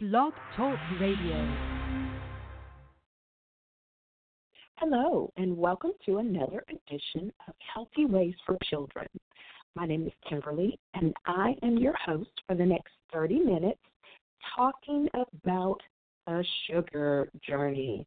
Blog Talk Radio. Hello, and welcome to another edition of Healthy Ways for Children. My name is Kimberly, and I am your host for the next 30 minutes talking about a sugar journey.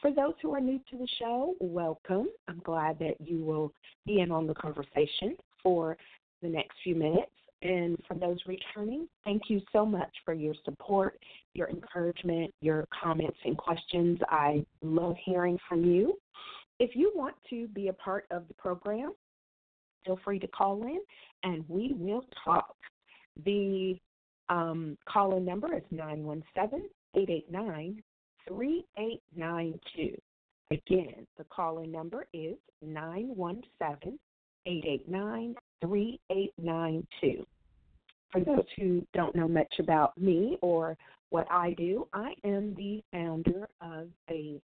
For those who are new to the show, welcome. I'm glad that you will be in on the conversation for the next few minutes. And for those returning, thank you so much for your support, your encouragement, your comments and questions. I love hearing from you. If you want to be a part of the program, feel free to call in and we will talk. The um, call in number is 917 889 3892. Again, the call in number is 917 889 3892. For those who don't know much about me or what I do, I am the founder of a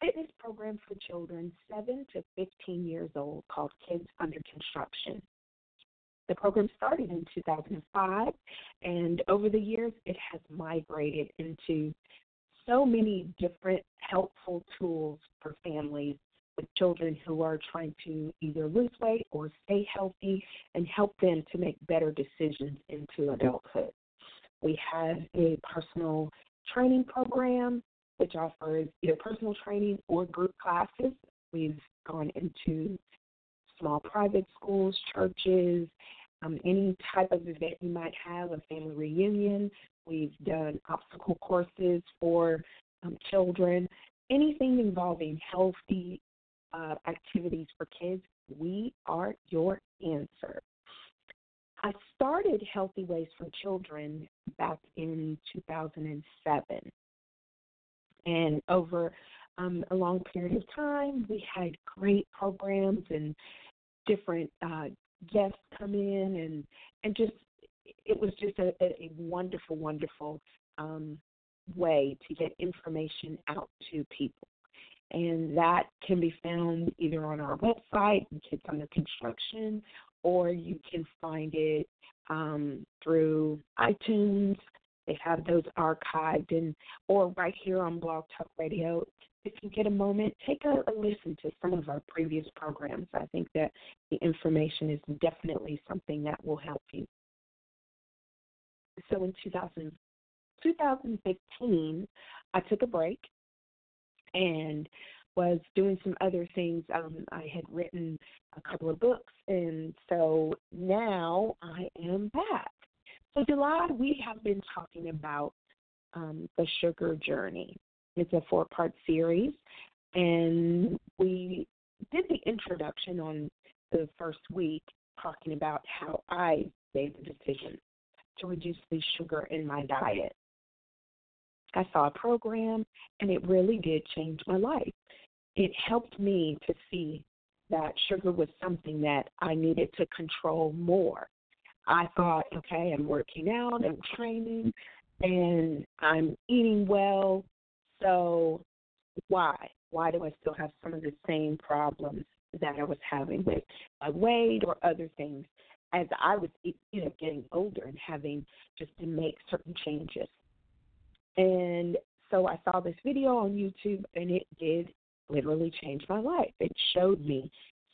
fitness program for children 7 to 15 years old called Kids Under Construction. The program started in 2005, and over the years, it has migrated into so many different helpful tools for families with children who are trying to either lose weight or stay healthy and help them to make better decisions into adulthood. We have a personal training program which offers either personal training or group classes. We've gone into small private schools, churches, um, any type of event you might have, a family reunion. We've done obstacle courses for um, children, anything involving healthy uh, activities for kids. We are your answer. I started Healthy Ways for Children back in 2007. And over um, a long period of time, we had great programs and different uh, guests come in, and and just it was just a, a wonderful, wonderful um, way to get information out to people. And that can be found either on our website, Kids Under Construction, or you can find it um, through iTunes. They have those archived, and or right here on Blog Talk Radio. If you get a moment, take a, a listen to some of our previous programs. I think that the information is definitely something that will help you. So in 2000, 2015, I took a break and was doing some other things. Um, I had written a couple of books, and so now I am back. So, July, we have been talking about um, the sugar journey. It's a four part series, and we did the introduction on the first week talking about how I made the decision to reduce the sugar in my diet. I saw a program and it really did change my life. It helped me to see that sugar was something that I needed to control more. I thought, okay, I'm working out, I'm training, mm. and I'm eating well. So why? Why do I still have some of the same problems that I was having with my weight or other things as I was you know getting older and having just to make certain changes? And so I saw this video on YouTube and it did literally change my life. It showed me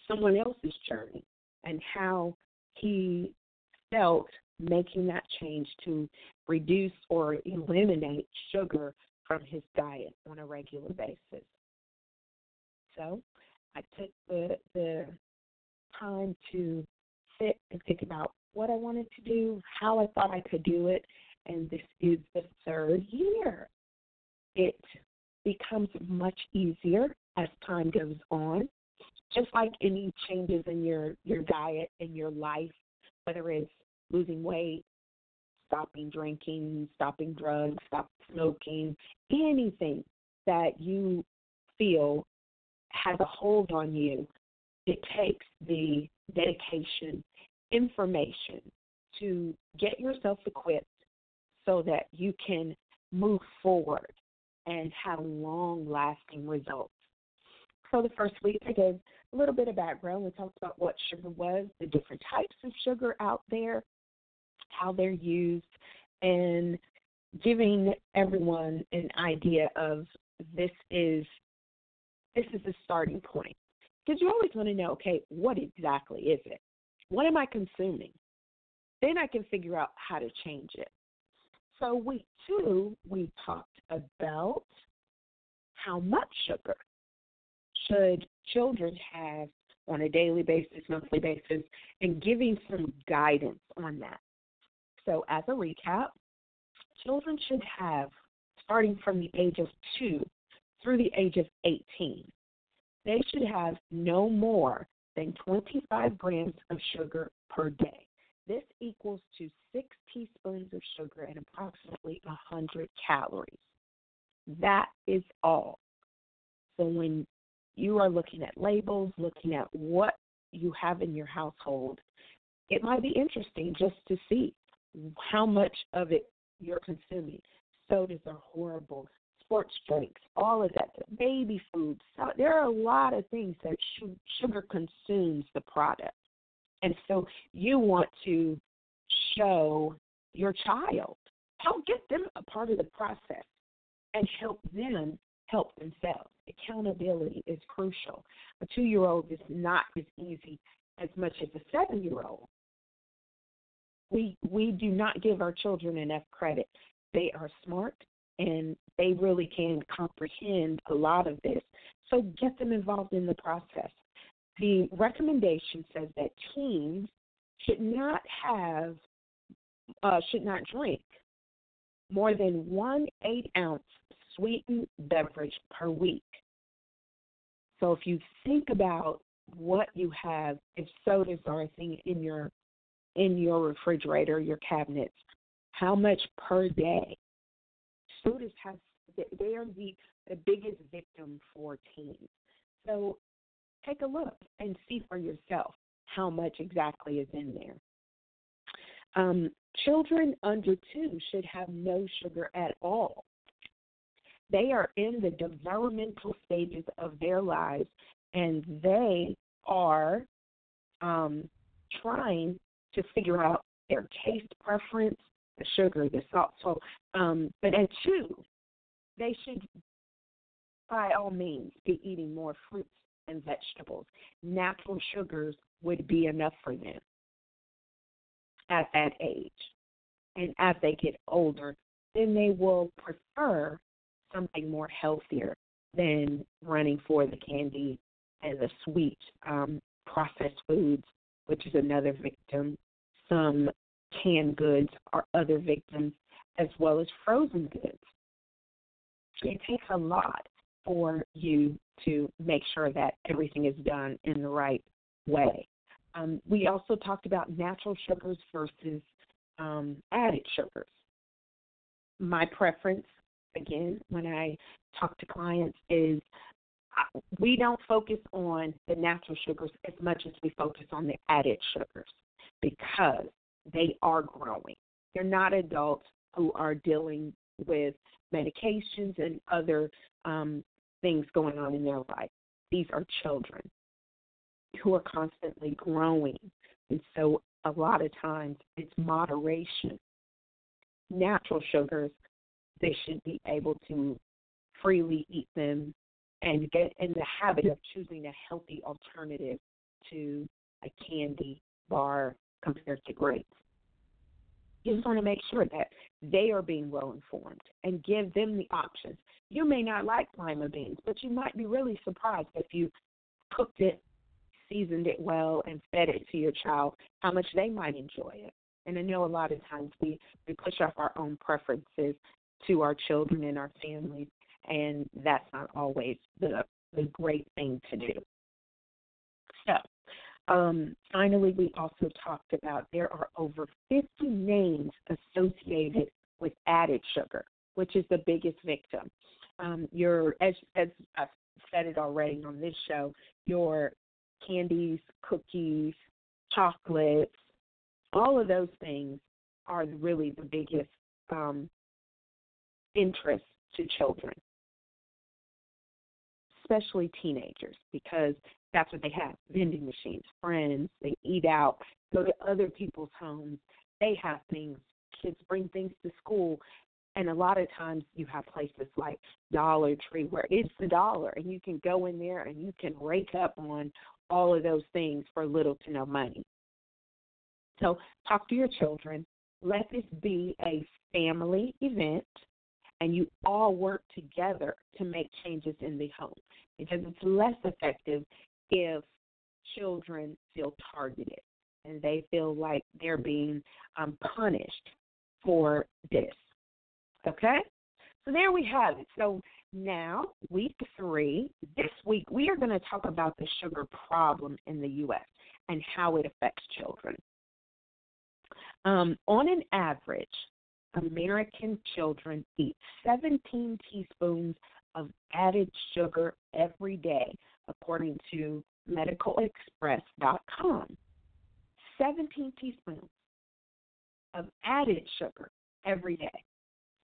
someone else's journey and how he felt making that change to reduce or eliminate sugar from his diet on a regular basis. So I took the the time to sit and think about what I wanted to do, how I thought I could do it, and this is the third year. It becomes much easier as time goes on. Just like any changes in your, your diet and your life, whether it's losing weight, stopping drinking, stopping drugs, stop smoking, anything that you feel has a hold on you, it takes the dedication, information to get yourself equipped so that you can move forward and have long lasting results. So, the first week, I gave a little bit of background. We talked about what sugar was, the different types of sugar out there, how they're used, and giving everyone an idea of this is this is the starting point. Because you always want to know, okay, what exactly is it? What am I consuming? Then I can figure out how to change it. So, week two, we talked about how much sugar should children have on a daily basis, monthly basis, and giving some guidance on that. So, as a recap, children should have, starting from the age of two through the age of 18, they should have no more than 25 grams of sugar per day. This equals to six teaspoons of sugar and approximately 100 calories. That is all. So when you are looking at labels, looking at what you have in your household, it might be interesting just to see how much of it you're consuming. Sodas are horrible. Sports drinks, all of that, baby foods. There are a lot of things that sugar consumes the product. And so you want to show your child, help get them a part of the process and help them help themselves. Accountability is crucial. A two year old is not as easy as much as a seven year old. We we do not give our children enough credit. They are smart and they really can comprehend a lot of this. So get them involved in the process the recommendation says that teens should not have uh, should not drink more than one eight ounce sweetened beverage per week. So if you think about what you have, if sodas are a thing in your in your refrigerator, your cabinets, how much per day? Sodas have they are the the biggest victim for teens. So take a look and see for yourself how much exactly is in there. Um, children under two should have no sugar at all. They are in the developmental stages of their lives and they are um, trying to figure out their taste preference, the sugar, the salt. So, um, but at two, they should, by all means, be eating more fruits and vegetables. Natural sugars would be enough for them at that age. And as they get older, then they will prefer something more healthier than running for the candy and the sweet um, processed foods, which is another victim. Some canned goods are other victims, as well as frozen goods. It takes a lot for you to make sure that everything is done in the right way. Um, we also talked about natural sugars versus um, added sugars. My preference, again, when I talk to clients, is uh, we don't focus on the natural sugars as much as we focus on the added sugars because they are growing. They're not adults who are dealing with medications and other um, things going on in their life. These are children who are constantly growing. And so a lot of times it's moderation. Natural sugars, they should be able to freely eat them and get in the habit of choosing a healthy alternative to a candy bar compared to grapes. You just want to make sure that they are being well informed and give them the options. You may not like lima beans, but you might be really surprised if you cooked it, seasoned it well, and fed it to your child, how much they might enjoy it. And I know a lot of times we, we push off our own preferences to our children and our families, and that's not always the, the great thing to do. Um, finally, we also talked about there are over 50 names associated with added sugar, which is the biggest victim. Um, your, as, as I've said it already on this show, your candies, cookies, chocolates, all of those things are really the biggest um, interest to children, especially teenagers, because that's what they have vending machines, friends, they eat out, go to other people's homes. They have things. Kids bring things to school. And a lot of times you have places like Dollar Tree where it's the dollar and you can go in there and you can rake up on all of those things for little to no money. So talk to your children. Let this be a family event and you all work together to make changes in the home because it's less effective if children feel targeted and they feel like they're being um, punished for this. Okay? So there we have it. So now, week three, this week, we are going to talk about the sugar problem in the U.S. and how it affects children. Um, on an average, American children eat 17 teaspoons of added sugar every day, according to medicalexpress.com. 17 teaspoons of added sugar every day.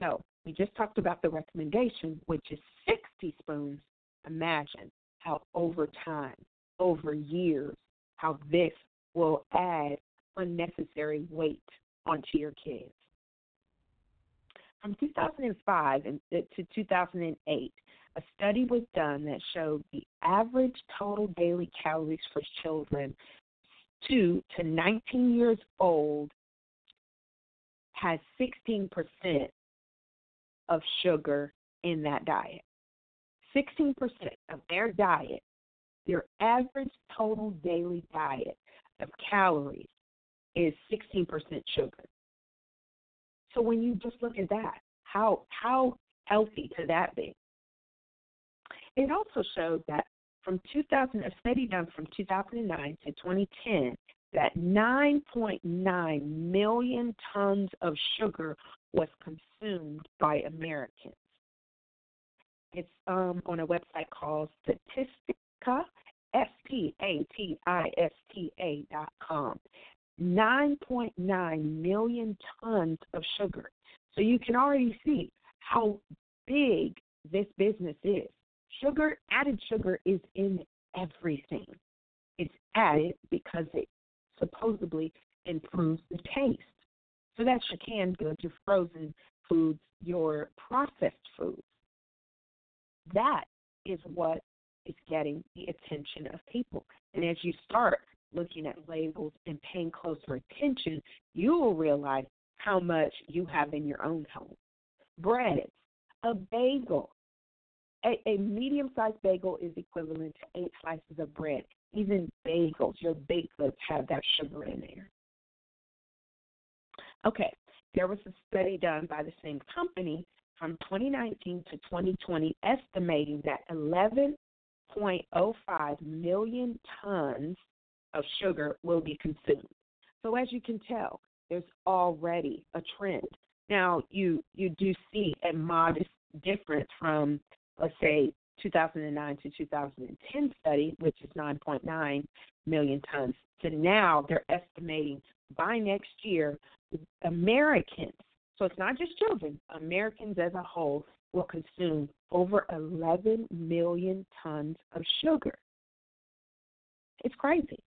So we just talked about the recommendation, which is six teaspoons. Imagine how over time, over years, how this will add unnecessary weight onto your kids. From 2005 uh, to 2008, a study was done that showed the average total daily calories for children 2 to 19 years old has 16% of sugar in that diet. 16% of their diet, their average total daily diet of calories is 16% sugar. So when you just look at that, how how healthy could that be? It also showed that from 2000, a study done from 2009 to 2010, that 9.9 million tons of sugar was consumed by Americans. It's um, on a website called Statistica, S T A T I S T A dot com. 9.9 million tons of sugar. So you can already see how big this business is. Sugar, added sugar is in everything. It's added because it supposedly improves the taste. So that's your canned goods, your frozen foods, your processed foods. That is what is getting the attention of people. And as you start looking at labels and paying closer attention, you will realize how much you have in your own home. Bread, a bagel. A, a medium sized bagel is equivalent to eight slices of bread. Even bagels, your baked goods have that sugar in there. Okay, there was a study done by the same company from 2019 to 2020 estimating that 11.05 million tons of sugar will be consumed. So as you can tell, there's already a trend. Now you you do see a modest difference from let's say 2009 to 2010 study, which is 9.9 million tons, to now they're estimating by next year Americans, so it's not just children, Americans as a whole will consume over 11 million tons of sugar. It's crazy.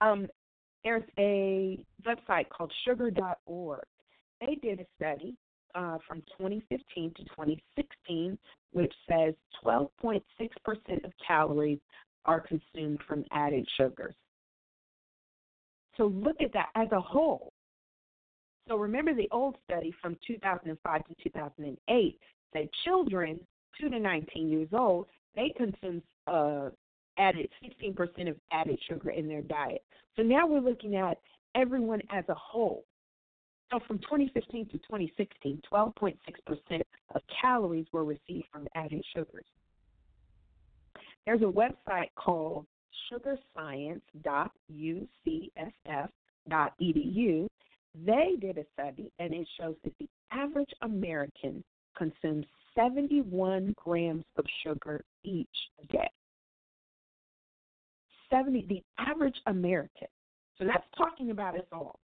Um, there's a website called sugar.org. They did a study uh, from 2015 to 2016, which says 12.6% of calories are consumed from added sugars. So look at that as a whole. So remember the old study from 2005 to 2008 that children 2 to 19 years old, they consume uh, added 16% of added sugar in their diet. So now we're looking at everyone as a whole. So from 2015 to 2016, 12.6% of calories were received from added sugars. There's a website called sugarscience.ucsf.edu. They did a study, and it shows that the average American consumes 71 grams of sugar each day. 70, the average American. So that's talking about us all.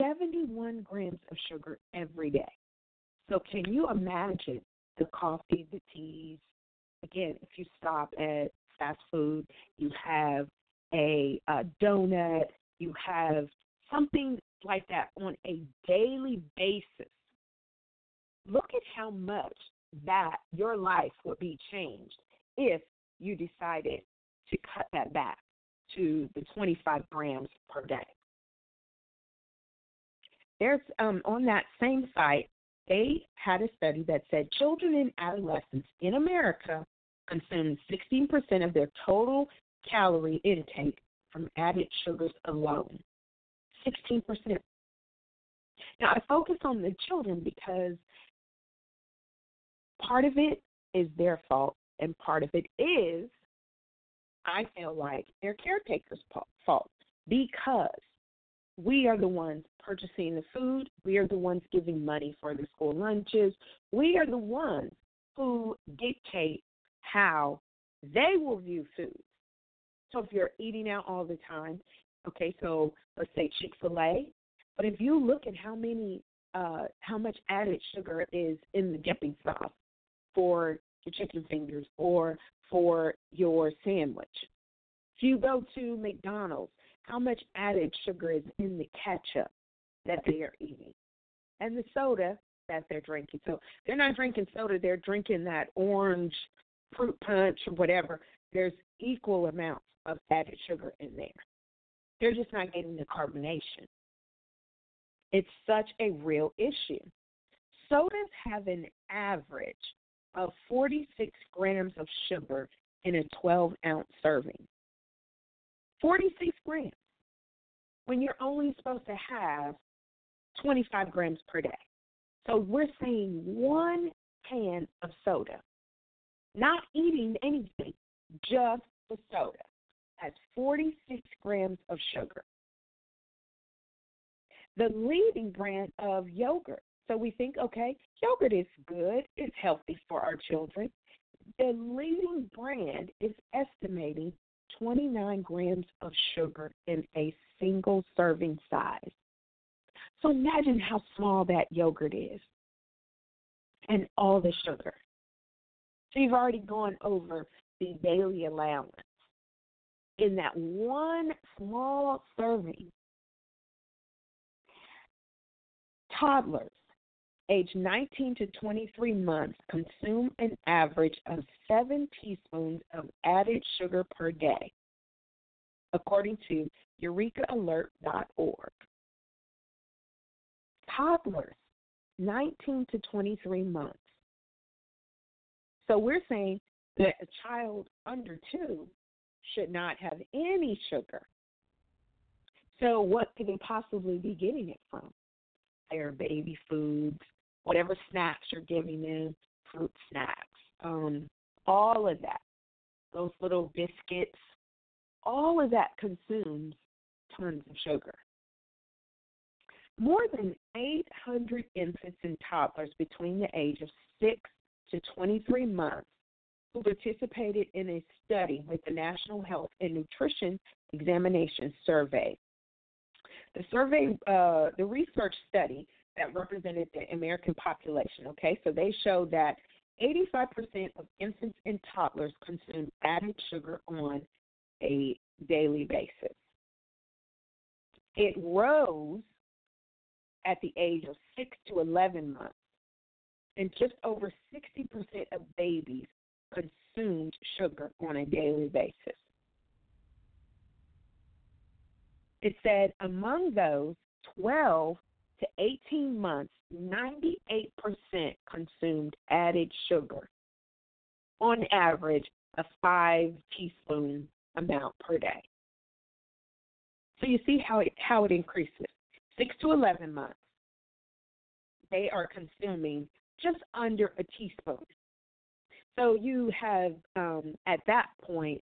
71 grams of sugar every day. So can you imagine the coffee, the teas? Again, if you stop at fast food, you have a, a donut, you have something like that on a daily basis. look at how much that your life would be changed if you decided to cut that back to the 25 grams per day. There's um, on that same site, they had a study that said children and adolescents in America consume 16% of their total calorie intake from added sugars alone. 16%. Now, I focus on the children because part of it is their fault, and part of it is, I feel like, their caretaker's fault because we are the ones purchasing the food, we are the ones giving money for the school lunches, we are the ones who dictate how they will view food. So if you're eating out all the time, okay, so let's say Chick fil A, but if you look at how many, uh, how much added sugar is in the dipping sauce for your chicken fingers or for your sandwich. If you go to McDonald's, how much added sugar is in the ketchup that they are eating and the soda that they're drinking. So they're not drinking soda, they're drinking that orange fruit punch or whatever. There's equal amounts of added sugar in there. They're just not getting the carbonation. It's such a real issue. Sodas have an average of 46 grams of sugar in a 12 ounce serving. 46 grams when you're only supposed to have 25 grams per day. So we're saying one can of soda, not eating anything, just the soda, has 46 grams of sugar. The leading brand of yogurt. So we think, okay, yogurt is good, it's healthy for our children. The leading brand is estimating 29 grams of sugar in a single serving size. So imagine how small that yogurt is and all the sugar. So you've already gone over the daily allowance in that one small serving. Toddlers age 19 to 23 months consume an average of 7 teaspoons of added sugar per day, according to eurekalert.org. Toddlers 19 to 23 months. So we're saying that a child under 2 should not have any sugar. So what could they possibly be getting it from? Their baby foods, whatever snacks you're giving them, fruit snacks, um, all of that, those little biscuits, all of that consumes tons of sugar. More than 800 infants and toddlers between the age of 6 to 23 months who participated in a study with the National Health and Nutrition Examination Survey. The survey, uh, the research study that represented the American population. Okay, so they showed that 85% of infants and toddlers consume added sugar on a daily basis. It rose at the age of 6 to 11 months, and just over 60% of babies consumed sugar on a daily basis. It said among those, 12 to 18 months, 98% consumed added sugar, on average, a five teaspoon amount per day. So you see how it, how it increases. 6 to 11 months, they are consuming just under a teaspoon. So you have, um, at that point,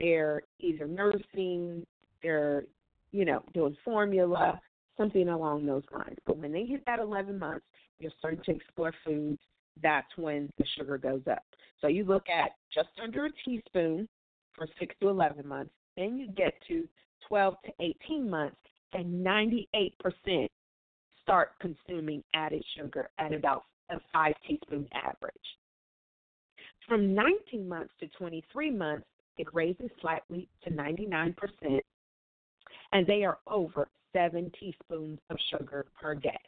they're either nursing, they're, you know, doing formula, something along those lines. But when they hit that 11 months, you're starting to explore foods. That's when the sugar goes up. So you look at just under a teaspoon for 6 to 11 months. Then you get to 12 to 18 months, and 98% start consuming added sugar at about a 5 teaspoon average. From 19 months to 23 months, it raises slightly to 99%, and they are over seven teaspoons of sugar per day.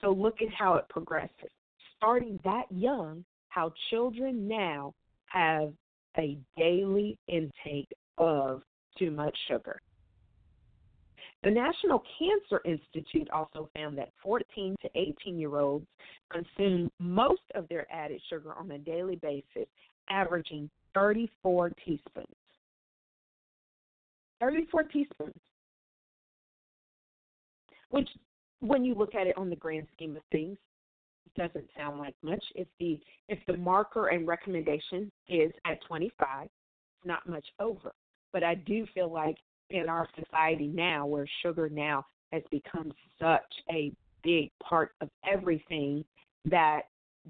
So look at how it progresses. Starting that young, how children now have a daily intake of too much sugar. The National Cancer Institute also found that 14 to 18 year olds consume most of their added sugar on a daily basis, averaging 34 teaspoons. 34 teaspoons. Which, when you look at it on the grand scheme of things, doesn't sound like much. If the if the marker and recommendation is at 25, it's not much over. But I do feel like in our society now, where sugar now has become such a big part of everything, that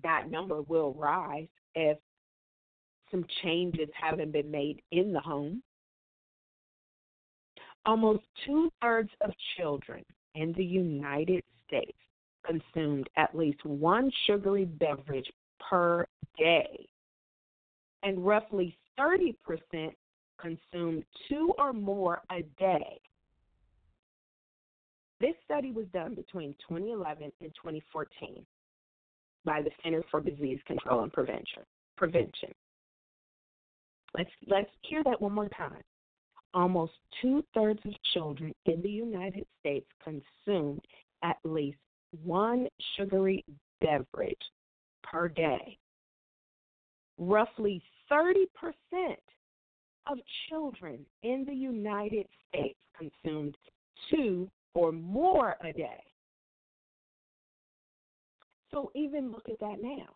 that number will rise if some changes haven't been made in the home. Almost two thirds of children in the United States consumed at least one sugary beverage per day, and roughly 30% consumed two or more a day. This study was done between 2011 and 2014 by the Center for Disease Control and Prevention. Prevention. Let's let's hear that one more time. Almost two thirds of children in the United States consume at least one sugary beverage per day. Roughly 30% of children in the United States consumed two or more a day. So even look at that now.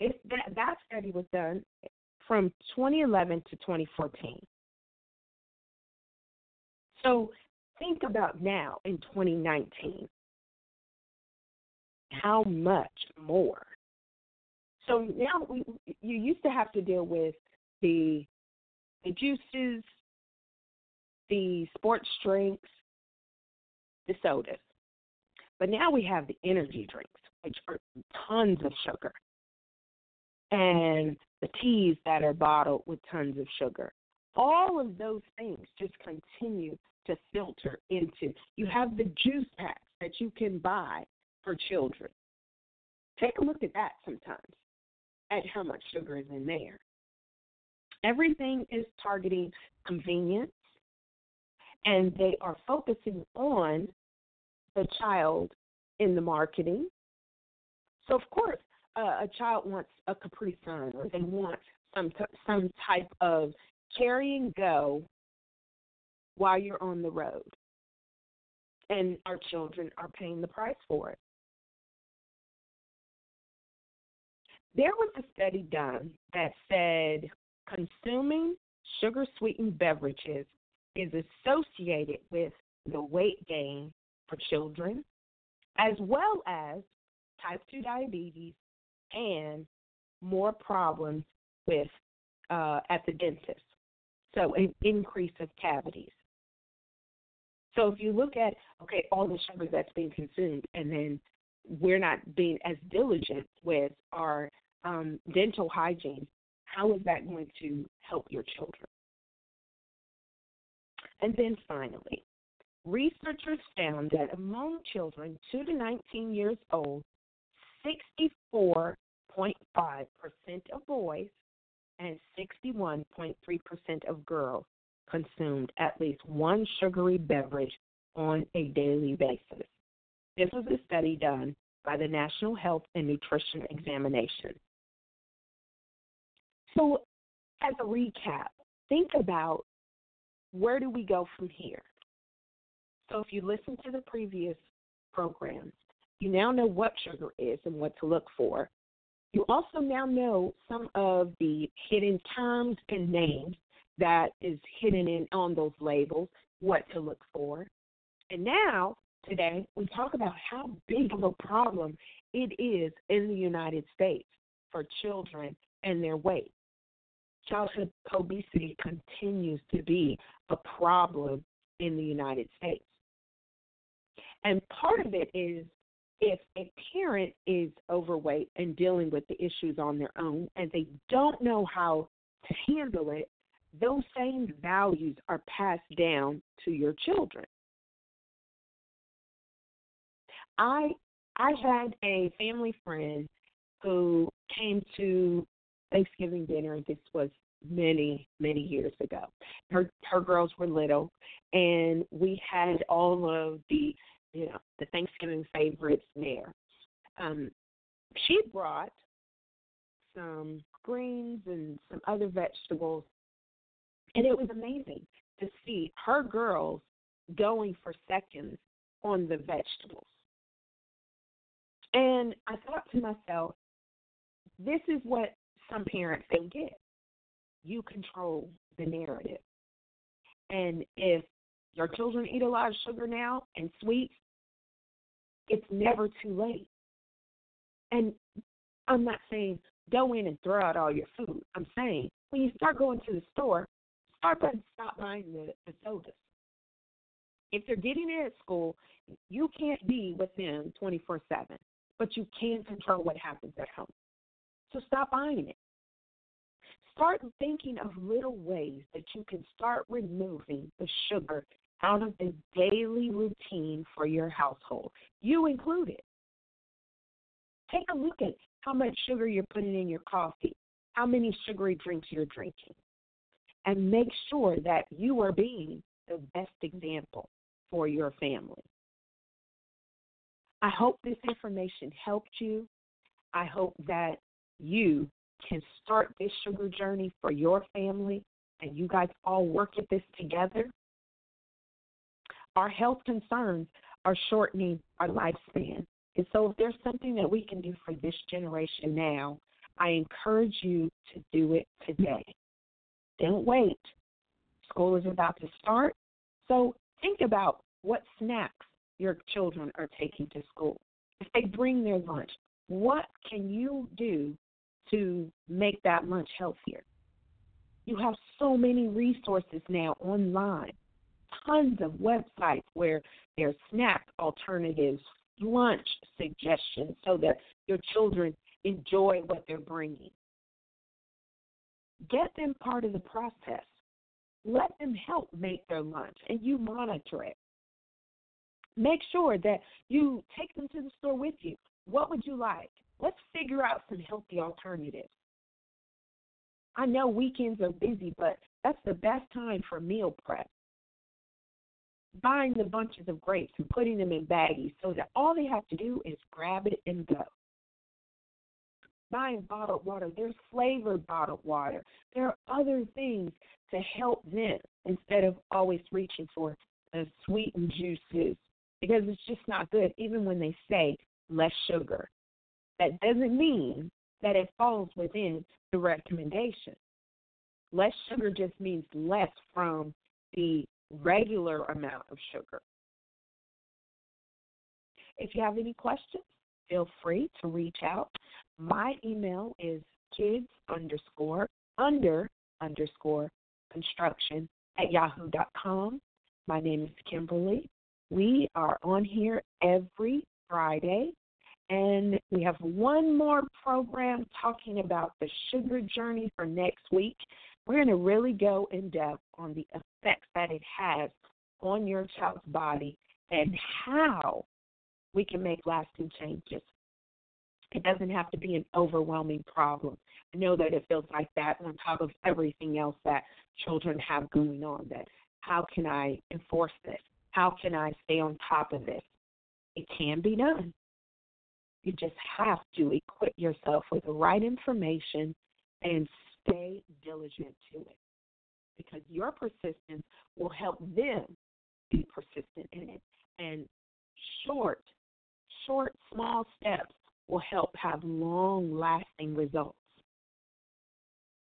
If that, that study was done from 2011 to 2014. So think about now in 2019 how much more. So now we, you used to have to deal with the the juices, the sports drinks, the sodas. But now we have the energy drinks, which are tons of sugar, and the teas that are bottled with tons of sugar. All of those things just continue to filter into. You have the juice packs that you can buy for children. Take a look at that sometimes, at how much sugar is in there. Everything is targeting convenience, and they are focusing on the child in the marketing. So, of course, uh, a child wants a Capri Sun, or they want some t- some type of carry and go while you're on the road, and our children are paying the price for it. There was a study done that said consuming sugar sweetened beverages is associated with the weight gain for children, as well as type 2 diabetes and more problems with uh, at the dentist. So, an increase of cavities. So, if you look at okay, all the sugar that's being consumed, and then we're not being as diligent with our um, dental hygiene, how is that going to help your children? And then finally, researchers found that among children 2 to 19 years old, 64.5% of boys and 61.3% of girls consumed at least one sugary beverage on a daily basis. This was a study done by the National Health and Nutrition Examination. So, as a recap, think about where do we go from here? So, if you listen to the previous programs, you now know what sugar is and what to look for. You also now know some of the hidden terms and names that is hidden in on those labels, what to look for. And now, today, we talk about how big of a problem it is in the United States for children and their weight childhood obesity continues to be a problem in the United States. And part of it is if a parent is overweight and dealing with the issues on their own and they don't know how to handle it, those same values are passed down to your children. I I had a family friend who came to Thanksgiving dinner. This was many, many years ago. Her her girls were little, and we had all of the you know the Thanksgiving favorites there. Um, she brought some greens and some other vegetables, and it was amazing to see her girls going for seconds on the vegetables. And I thought to myself, this is what some parents don't get. You control the narrative. And if your children eat a lot of sugar now and sweets, it's never too late. And I'm not saying go in and throw out all your food. I'm saying when you start going to the store, start by stop buying the, the sodas. If they're getting it at school, you can't be with them 24 7, but you can control what happens at home. So stop buying it. Start thinking of little ways that you can start removing the sugar out of the daily routine for your household, you included. Take a look at how much sugar you're putting in your coffee, how many sugary drinks you're drinking, and make sure that you are being the best example for your family. I hope this information helped you. I hope that you can start this sugar journey for your family and you guys all work at this together. Our health concerns are shortening our lifespan. And so, if there's something that we can do for this generation now, I encourage you to do it today. Don't wait. School is about to start. So, think about what snacks your children are taking to school. If they bring their lunch, what can you do to make that lunch healthier? You have so many resources now online, tons of websites where there's snack alternatives, lunch suggestions, so that your children enjoy what they're bringing. Get them part of the process. Let them help make their lunch and you monitor it. Make sure that you take them to the store with you. What would you like? Let's figure out some healthy alternatives. I know weekends are busy, but that's the best time for meal prep. Buying the bunches of grapes and putting them in baggies so that all they have to do is grab it and go. Buying bottled water, there's flavored bottled water. There are other things to help them instead of always reaching for the sweetened juices because it's just not good, even when they say less sugar. That doesn't mean that it falls within the recommendation. Less sugar just means less from the regular amount of sugar. If you have any questions, feel free to reach out. My email is kids underscore under underscore construction at yahoo.com. My name is Kimberly. We are on here every Friday, and we have one more program talking about the sugar journey for next week. We're going to really go in depth on the effects that it has on your child's body and how we can make lasting changes. It doesn't have to be an overwhelming problem. I know that it feels like that on top of everything else that children have going on. That how can I enforce this? How can I stay on top of this? It can be done. You just have to equip yourself with the right information and stay diligent to it. Because your persistence will help them be persistent in it. And short, short, small steps will help have long lasting results.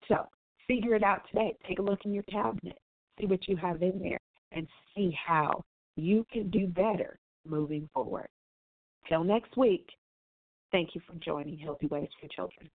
So figure it out today. Take a look in your cabinet, see what you have in there, and see how you can do better moving forward. Till next week, thank you for joining Healthy Ways for Children.